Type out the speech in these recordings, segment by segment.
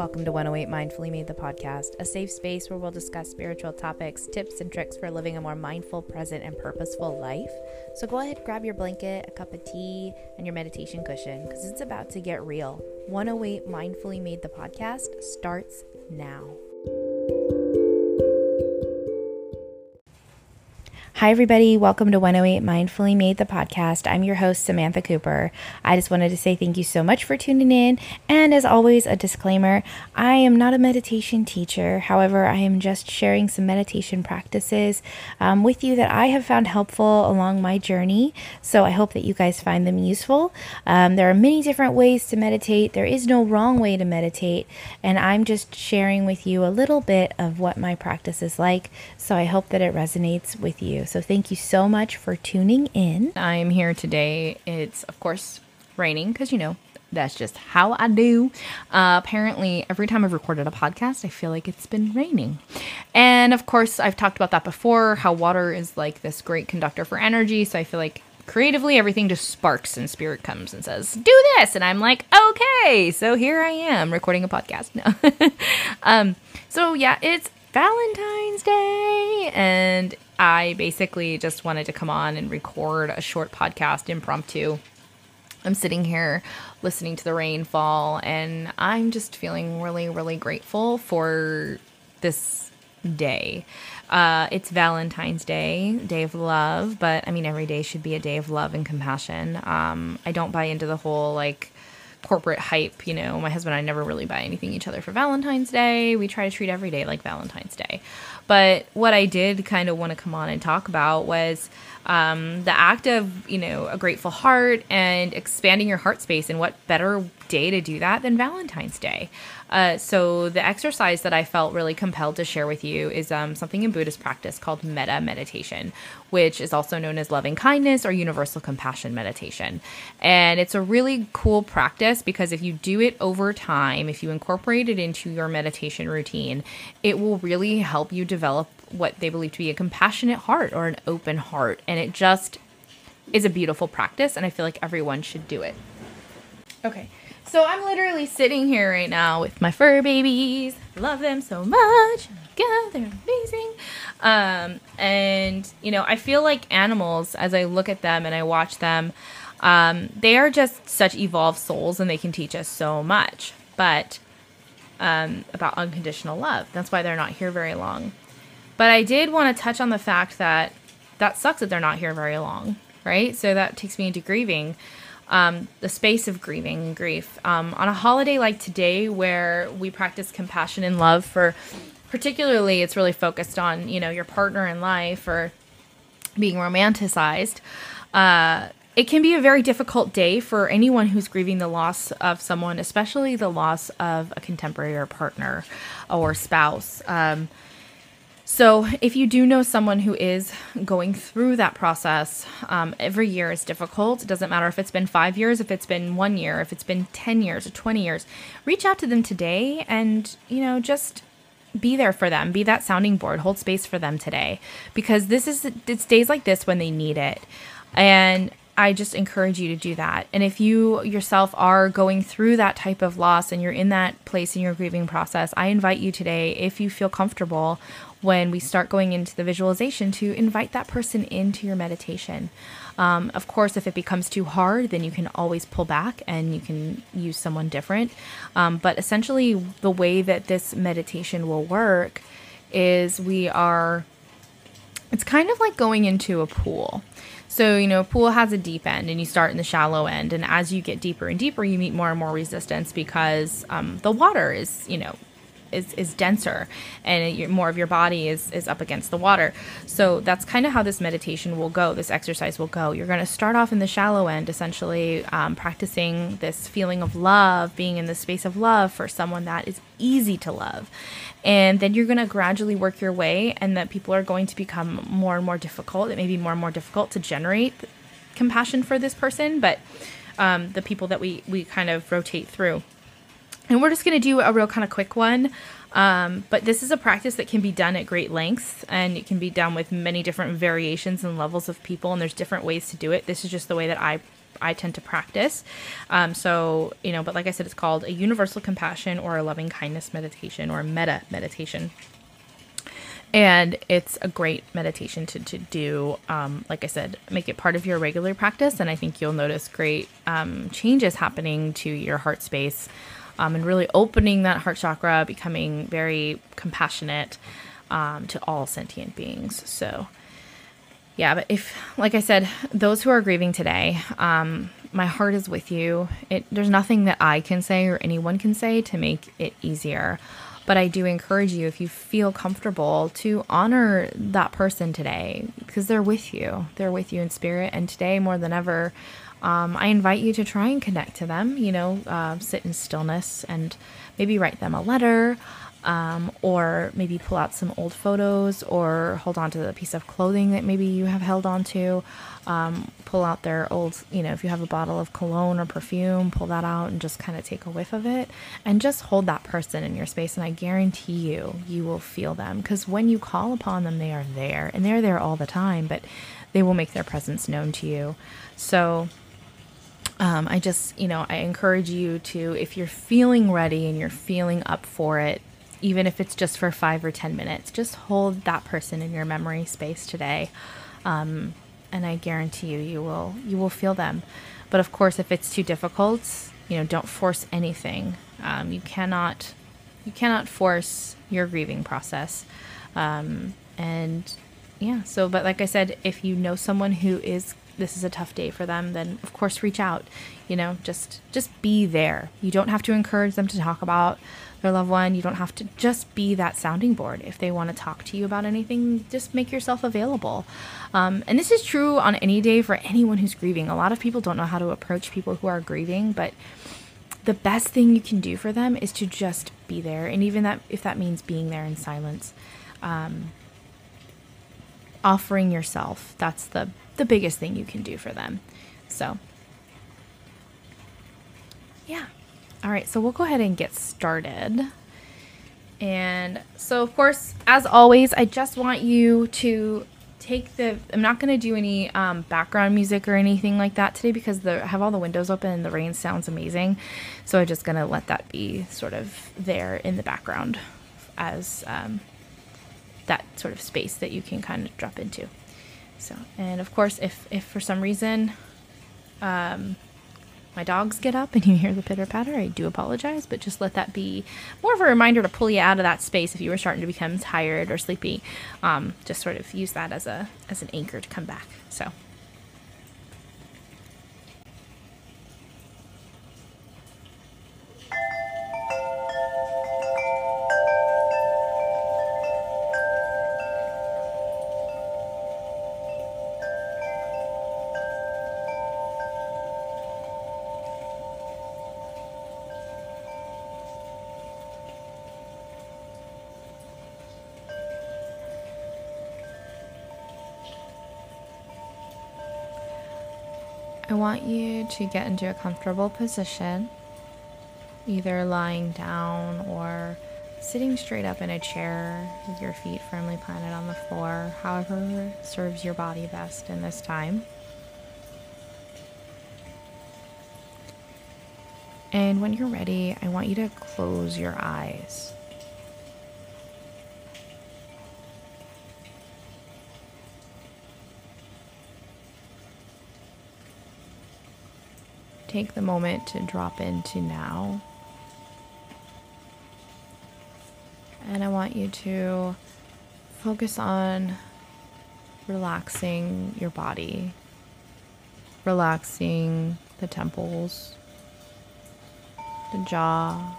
Welcome to 108 Mindfully Made the podcast, a safe space where we'll discuss spiritual topics, tips, and tricks for living a more mindful, present, and purposeful life. So go ahead, grab your blanket, a cup of tea, and your meditation cushion because it's about to get real. 108 Mindfully Made the podcast starts now. Hi, everybody. Welcome to 108 Mindfully Made the podcast. I'm your host, Samantha Cooper. I just wanted to say thank you so much for tuning in. And as always, a disclaimer I am not a meditation teacher. However, I am just sharing some meditation practices um, with you that I have found helpful along my journey. So I hope that you guys find them useful. Um, there are many different ways to meditate, there is no wrong way to meditate. And I'm just sharing with you a little bit of what my practice is like. So I hope that it resonates with you. So thank you so much for tuning in. I'm here today. It's, of course, raining because, you know, that's just how I do. Uh, apparently, every time I've recorded a podcast, I feel like it's been raining. And of course, I've talked about that before how water is like this great conductor for energy. So I feel like creatively everything just sparks and spirit comes and says, do this. And I'm like, okay. So here I am recording a podcast. No. um, so yeah, it's Valentine's Day. And I basically just wanted to come on and record a short podcast impromptu. I'm sitting here listening to the rain fall, and I'm just feeling really, really grateful for this day. Uh, it's Valentine's Day, day of love, but I mean, every day should be a day of love and compassion. Um, I don't buy into the whole like corporate hype. You know, my husband and I never really buy anything each other for Valentine's Day. We try to treat every day like Valentine's Day. But what I did kind of want to come on and talk about was um, the act of, you know, a grateful heart and expanding your heart space. And what better day to do that than Valentine's Day? Uh, so the exercise that I felt really compelled to share with you is um, something in Buddhist practice called metta meditation, which is also known as loving kindness or universal compassion meditation. And it's a really cool practice because if you do it over time, if you incorporate it into your meditation routine, it will really help you develop what they believe to be a compassionate heart or an open heart. And it just is a beautiful practice, and I feel like everyone should do it. Okay. So I'm literally sitting here right now with my fur babies. Love them so much. God, they're amazing. Um, and you know, I feel like animals as I look at them and I watch them. Um, they are just such evolved souls, and they can teach us so much. But um, about unconditional love. That's why they're not here very long. But I did want to touch on the fact that that sucks that they're not here very long, right? So that takes me into grieving um, the space of grieving grief. Um, on a holiday like today, where we practice compassion and love for, particularly, it's really focused on you know your partner in life or being romanticized. Uh, it can be a very difficult day for anyone who's grieving the loss of someone, especially the loss of a contemporary or partner or spouse. Um, so, if you do know someone who is going through that process, um, every year is difficult. It doesn't matter if it's been five years, if it's been one year, if it's been 10 years or 20 years. Reach out to them today and, you know, just be there for them. Be that sounding board. Hold space for them today because this is, it's days like this when they need it. And I just encourage you to do that. And if you yourself are going through that type of loss and you're in that place in your grieving process, I invite you today, if you feel comfortable, when we start going into the visualization to invite that person into your meditation. Um, of course, if it becomes too hard, then you can always pull back and you can use someone different. Um, but essentially, the way that this meditation will work is we are, it's kind of like going into a pool. So, you know, a pool has a deep end and you start in the shallow end. And as you get deeper and deeper, you meet more and more resistance because um, the water is, you know, is, is denser and more of your body is, is up against the water. So that's kind of how this meditation will go, this exercise will go. You're going to start off in the shallow end, essentially um, practicing this feeling of love, being in the space of love for someone that is easy to love. And then you're going to gradually work your way, and that people are going to become more and more difficult. It may be more and more difficult to generate compassion for this person, but um, the people that we, we kind of rotate through. And we're just going to do a real kind of quick one. Um, but this is a practice that can be done at great lengths and it can be done with many different variations and levels of people. And there's different ways to do it. This is just the way that I I tend to practice. Um, so, you know, but like I said, it's called a universal compassion or a loving kindness meditation or metta meditation and it's a great meditation to, to do um, like i said make it part of your regular practice and i think you'll notice great um, changes happening to your heart space um, and really opening that heart chakra becoming very compassionate um, to all sentient beings so yeah but if like i said those who are grieving today um, my heart is with you it, there's nothing that i can say or anyone can say to make it easier but I do encourage you, if you feel comfortable, to honor that person today because they're with you. They're with you in spirit. And today, more than ever, um, I invite you to try and connect to them. You know, uh, sit in stillness and maybe write them a letter um, or maybe pull out some old photos or hold on to a piece of clothing that maybe you have held on to. Um, pull out their old, you know, if you have a bottle of cologne or perfume, pull that out and just kind of take a whiff of it and just hold that person in your space. And I guarantee you, you will feel them because when you call upon them, they are there and they're there all the time, but they will make their presence known to you. So, um, I just, you know, I encourage you to, if you're feeling ready and you're feeling up for it, even if it's just for five or 10 minutes. Just hold that person in your memory space today. Um, and I guarantee you, you will, you will feel them. But of course, if it's too difficult, you know, don't force anything. Um, you cannot, you cannot force your grieving process. Um, and yeah, so, but like I said, if you know someone who is, this is a tough day for them, then of course reach out, you know, just, just be there. You don't have to encourage them to talk about their loved one. You don't have to just be that sounding board. If they want to talk to you about anything, just make yourself available. Um, and this is true on any day for anyone who's grieving. A lot of people don't know how to approach people who are grieving, but the best thing you can do for them is to just be there. And even that, if that means being there in silence, um, offering yourself, that's the, the biggest thing you can do for them. So, yeah. All right, so we'll go ahead and get started. And so, of course, as always, I just want you to take the. I'm not going to do any um, background music or anything like that today because the, I have all the windows open and the rain sounds amazing. So I'm just going to let that be sort of there in the background as um, that sort of space that you can kind of drop into. So, and of course, if if for some reason um, my dogs get up and you hear the pitter patter, I do apologize, but just let that be more of a reminder to pull you out of that space if you were starting to become tired or sleepy. Um, just sort of use that as a as an anchor to come back. So. I want you to get into a comfortable position, either lying down or sitting straight up in a chair with your feet firmly planted on the floor, however serves your body best in this time. And when you're ready, I want you to close your eyes. Take the moment to drop into now. And I want you to focus on relaxing your body, relaxing the temples, the jaw,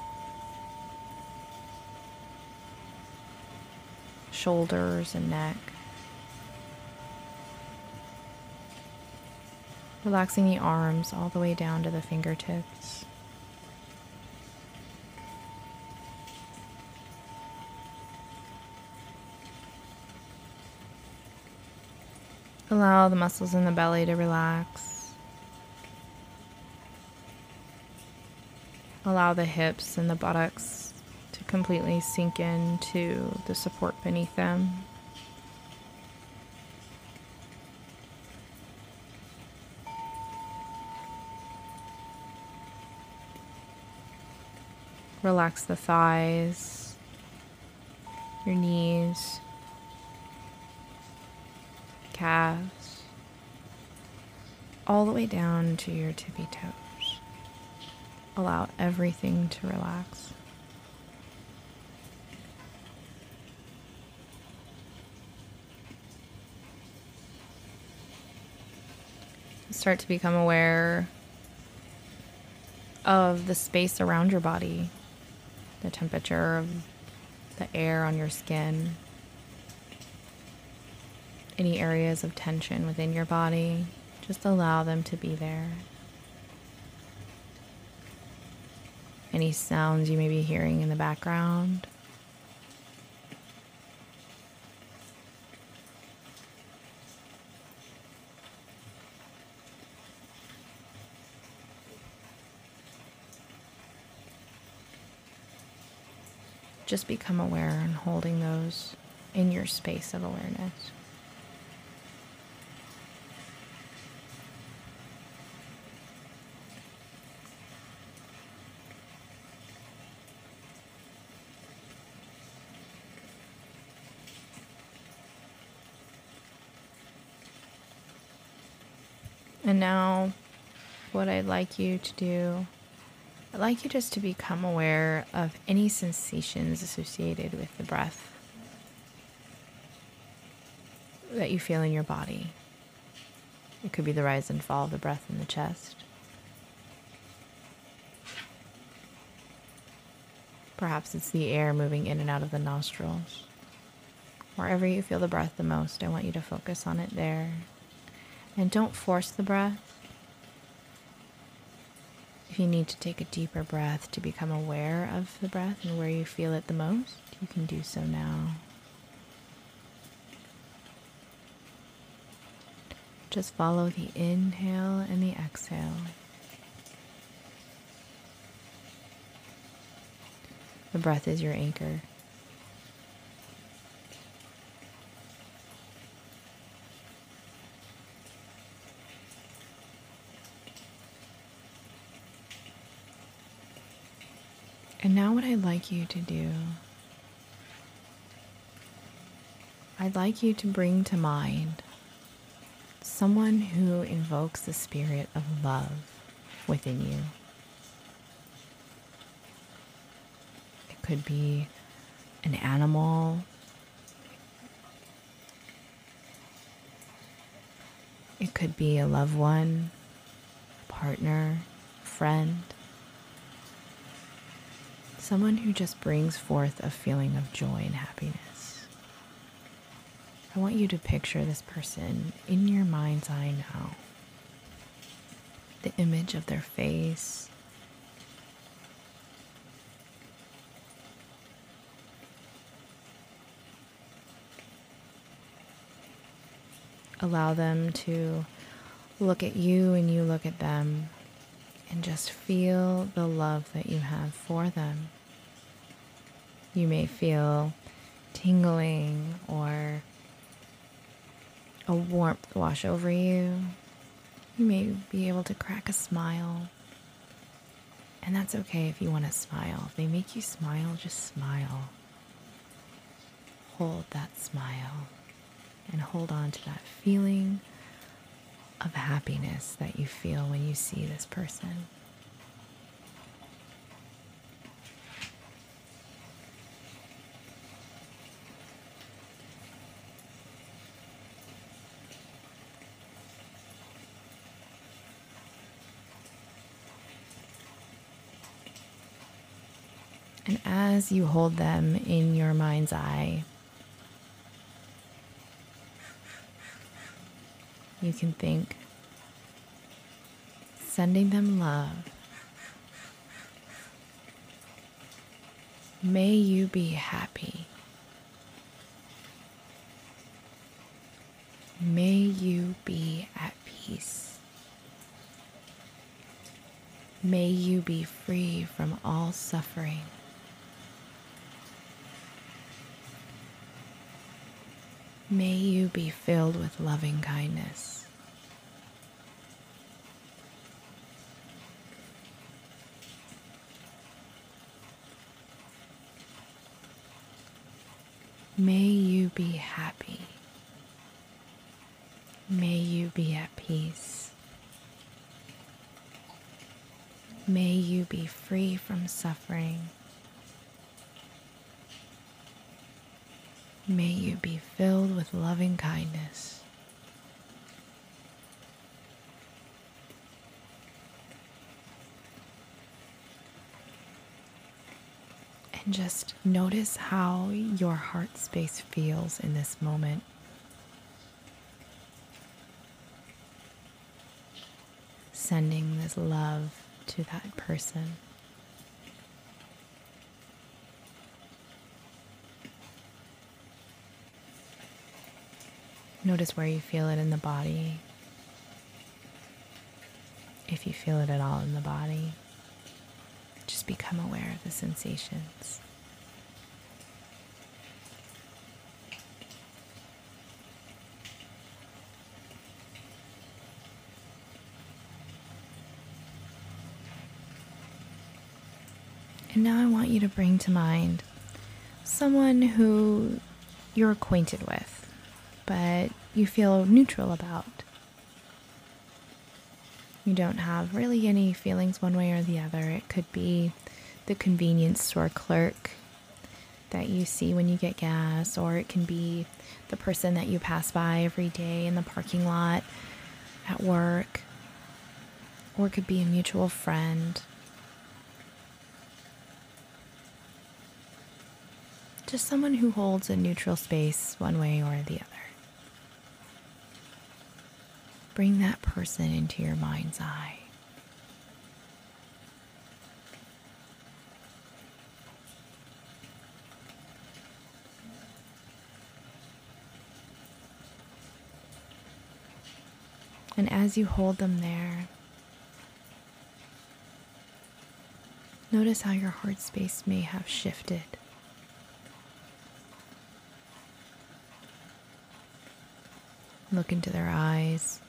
shoulders, and neck. Relaxing the arms all the way down to the fingertips. Allow the muscles in the belly to relax. Allow the hips and the buttocks to completely sink into the support beneath them. Relax the thighs, your knees, calves, all the way down to your tippy toes. Allow everything to relax. Start to become aware of the space around your body, the temperature of the air on your skin, any areas of tension within your body. Just allow them to be there. Any sounds you may be hearing in the background. Just become aware and holding those in your space of awareness. And now, what I'd like you to do I'd like you just to become aware of any sensations associated with the breath that you feel in your body. It could be the rise and fall of the breath in the chest. Perhaps it's the air moving in and out of the nostrils. Wherever you feel the breath the most, I want you to focus on it there. And don't force the breath. If you need to take a deeper breath to become aware of the breath and where you feel it the most, you can do so now. Just follow the inhale and the exhale. The breath is your anchor. And now, what I'd like you to do, I'd like you to bring to mind someone who invokes the spirit of love within you. It could be an animal. It could be a loved one, a partner, friend someone who just brings forth a feeling of joy and happiness. I want you to picture this person in your mind's eye now. The image of their face. Allow them to look at you and you look at them and just feel the love that you have for them. You may feel tingling or a warmth wash over you. You may be able to crack a smile. And that's okay if you want to smile. If they make you smile, just smile. Hold that smile and hold on to that feeling of happiness that you feel when you see this person. And as you hold them in your mind's eye, you can think sending them love. May you be happy. May you be at peace. May you be free from all suffering. May you be filled with loving kindness. May you be happy. May you be at peace. May you be free from suffering. May you be filled with loving kindness. And just notice how your heart space feels in this moment. Sending this love to that person. Notice where you feel it in the body. If you feel it at all in the body, just become aware of the sensations. And now I want you to bring to mind someone who you're acquainted with, but you feel neutral about. You don't have really any feelings one way or the other. It could be the convenience store clerk that you see when you get gas, or it can be the person that you pass by every day in the parking lot at work, or it could be a mutual friend. Just someone who holds a neutral space one way or the other. Bring that person into your mind's eye. And as you hold them there, notice how your heart space may have shifted. Look into their eyes.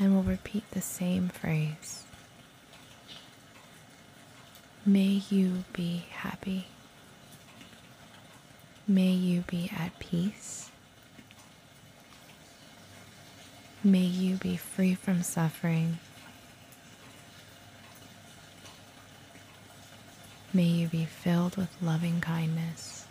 And we'll repeat the same phrase. May you be happy. May you be at peace. May you be free from suffering. May you be filled with loving kindness.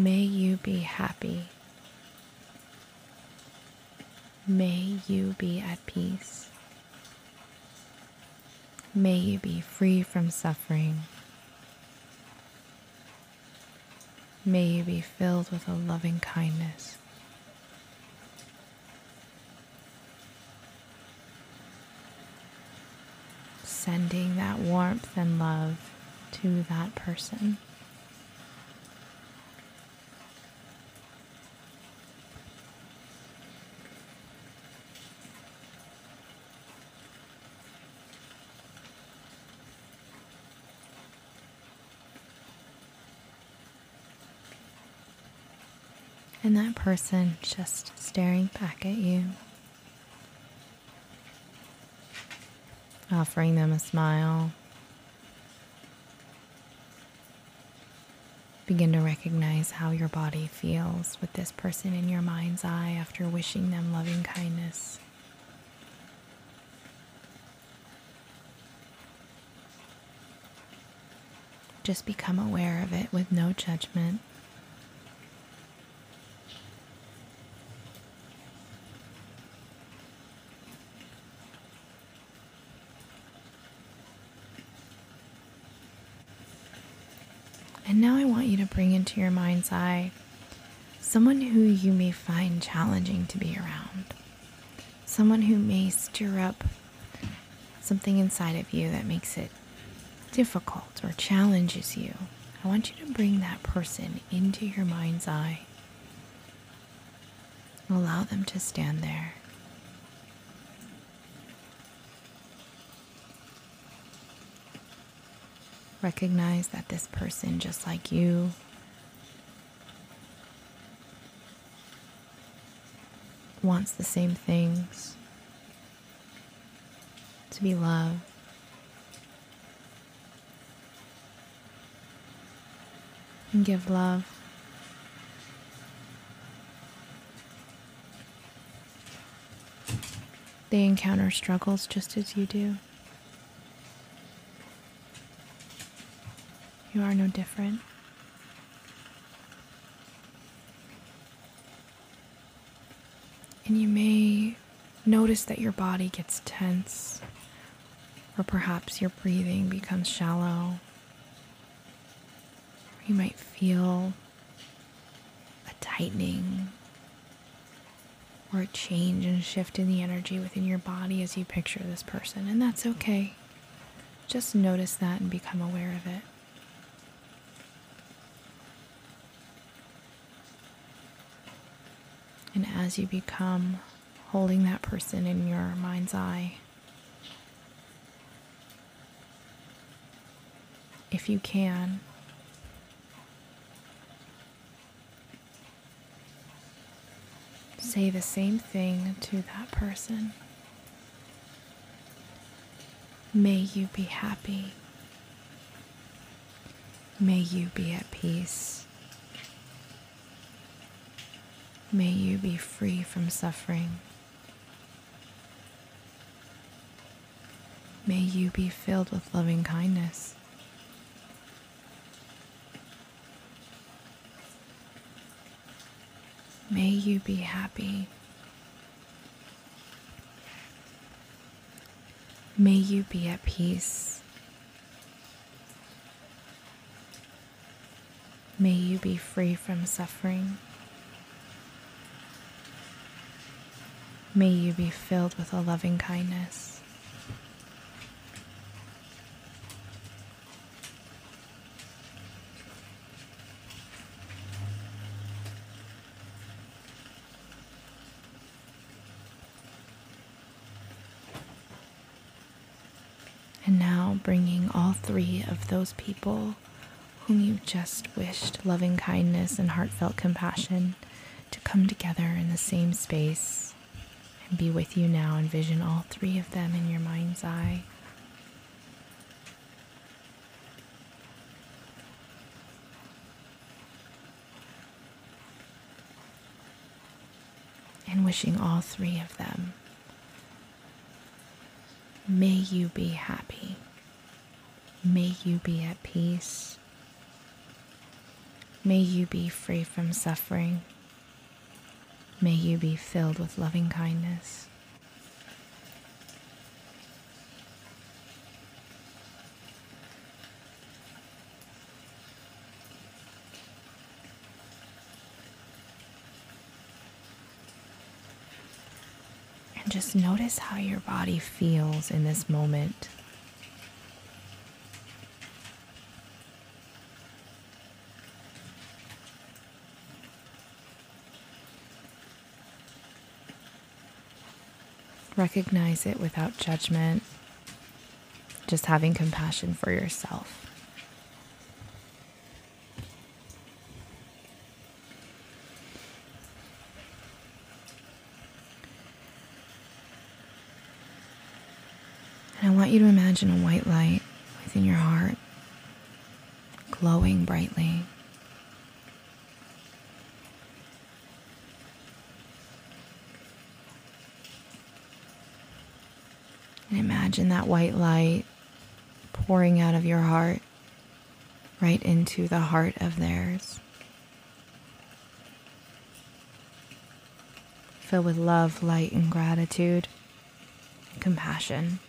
May you be happy. May you be at peace. May you be free from suffering. May you be filled with a loving kindness. Sending that warmth and love to that person. And that person just staring back at you, offering them a smile. Begin to recognize how your body feels with this person in your mind's eye after wishing them loving kindness. Just become aware of it with no judgment. And now I want you to bring into your mind's eye someone who you may find challenging to be around, someone who may stir up something inside of you that makes it difficult or challenges you. I want you to bring that person into your mind's eye. Allow them to stand there. Recognize that this person, just like you, wants the same things to be loved. And give love. They encounter struggles just as you do. You are no different. And you may notice that your body gets tense, or perhaps your breathing becomes shallow. You might feel a tightening or a change and shift in the energy within your body as you picture this person, and that's okay. Just notice that and become aware of it. And as you become holding that person in your mind's eye, if you can, say the same thing to that person. May you be happy. May you be at peace. May you be free from suffering. May you be filled with loving kindness. May you be happy. May you be at peace. May you be free from suffering. May you be filled with a loving kindness. And now bringing all three of those people whom you just wished loving kindness and heartfelt compassion to come together in the same space and be with you now. Envision all three of them in your mind's eye. And wishing all three of them May you be happy. May you be at peace. May you be free from suffering. May you be filled with loving kindness. And just notice how your body feels in this moment. Recognize it without judgment, just having compassion for yourself. And I want you to imagine a white light within your heart, glowing brightly. And imagine that white light pouring out of your heart right into the heart of theirs. Filled with love, light, and gratitude, compassion.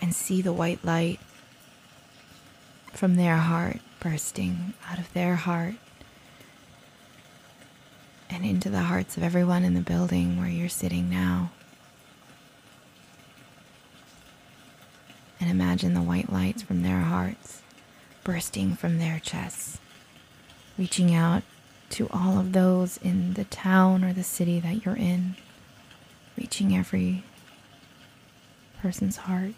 And see the white light from their heart bursting out of their heart and into the hearts of everyone in the building where you're sitting now. And imagine the white lights from their hearts bursting from their chests, reaching out to all of those in the town or the city that you're in, reaching every person's heart.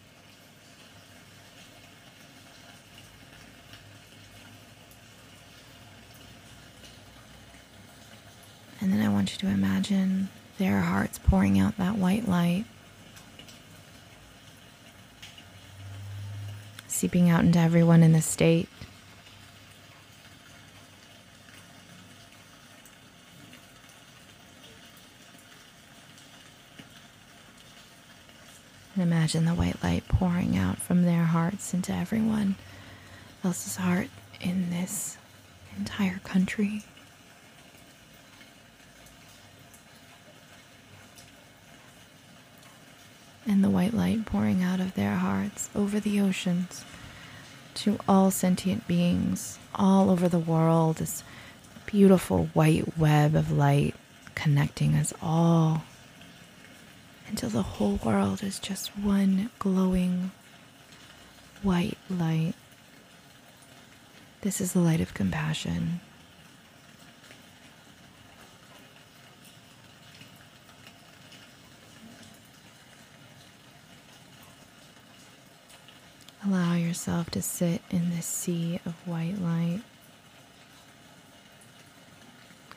And then I want you to imagine their hearts pouring out that white light, seeping out into everyone in the state. And imagine the white light pouring out from their hearts into everyone else's heart in this entire country. And the white light pouring out of their hearts over the oceans to all sentient beings all over the world. This beautiful white web of light connecting us all until the whole world is just one glowing white light. This is the light of compassion. Allow yourself to sit in this sea of white light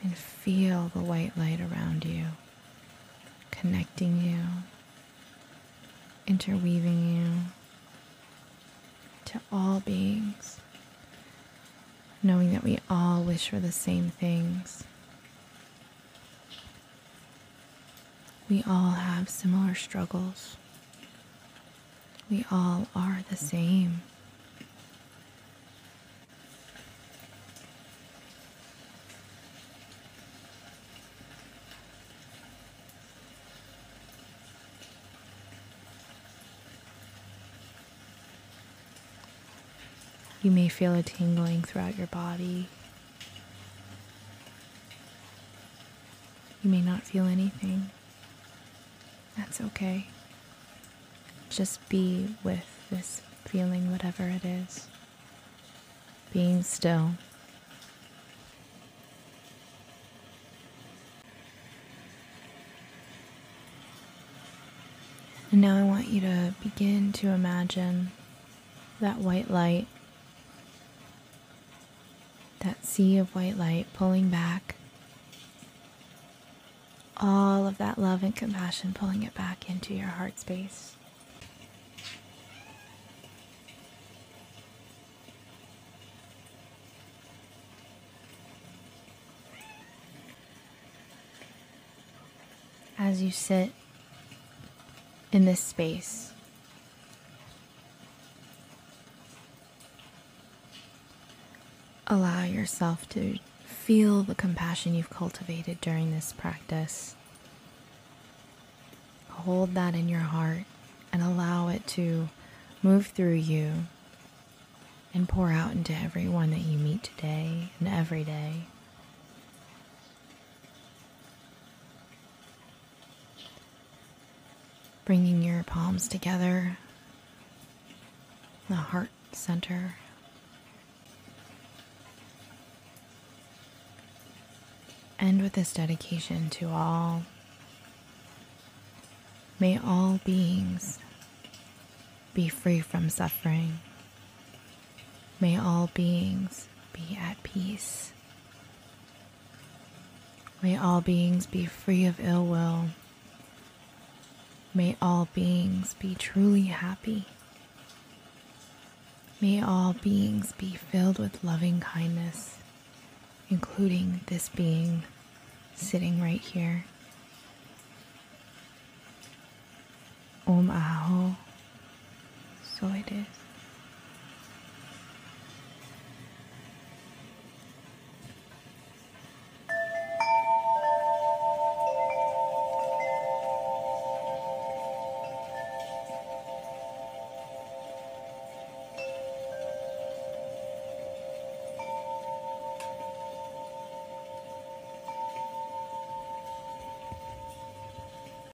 and feel the white light around you, connecting you, interweaving you to all beings, knowing that we all wish for the same things. We all have similar struggles. We all are the same. You may feel a tingling throughout your body. You may not feel anything. That's okay. Just be with this feeling, whatever it is. Being still. And now I want you to begin to imagine that white light, that sea of white light pulling back. All of that love and compassion pulling it back into your heart space. As you sit in this space. Allow yourself to feel the compassion you've cultivated during this practice. Hold that in your heart and allow it to move through you and pour out into everyone that you meet today and every day. Bringing your palms together, the heart center. End with this dedication to all. May all beings be free from suffering. May all beings be at peace. May all beings be free of ill will May all beings be truly happy. May all beings be filled with loving kindness, including this being sitting right here. Om Aho. So it is.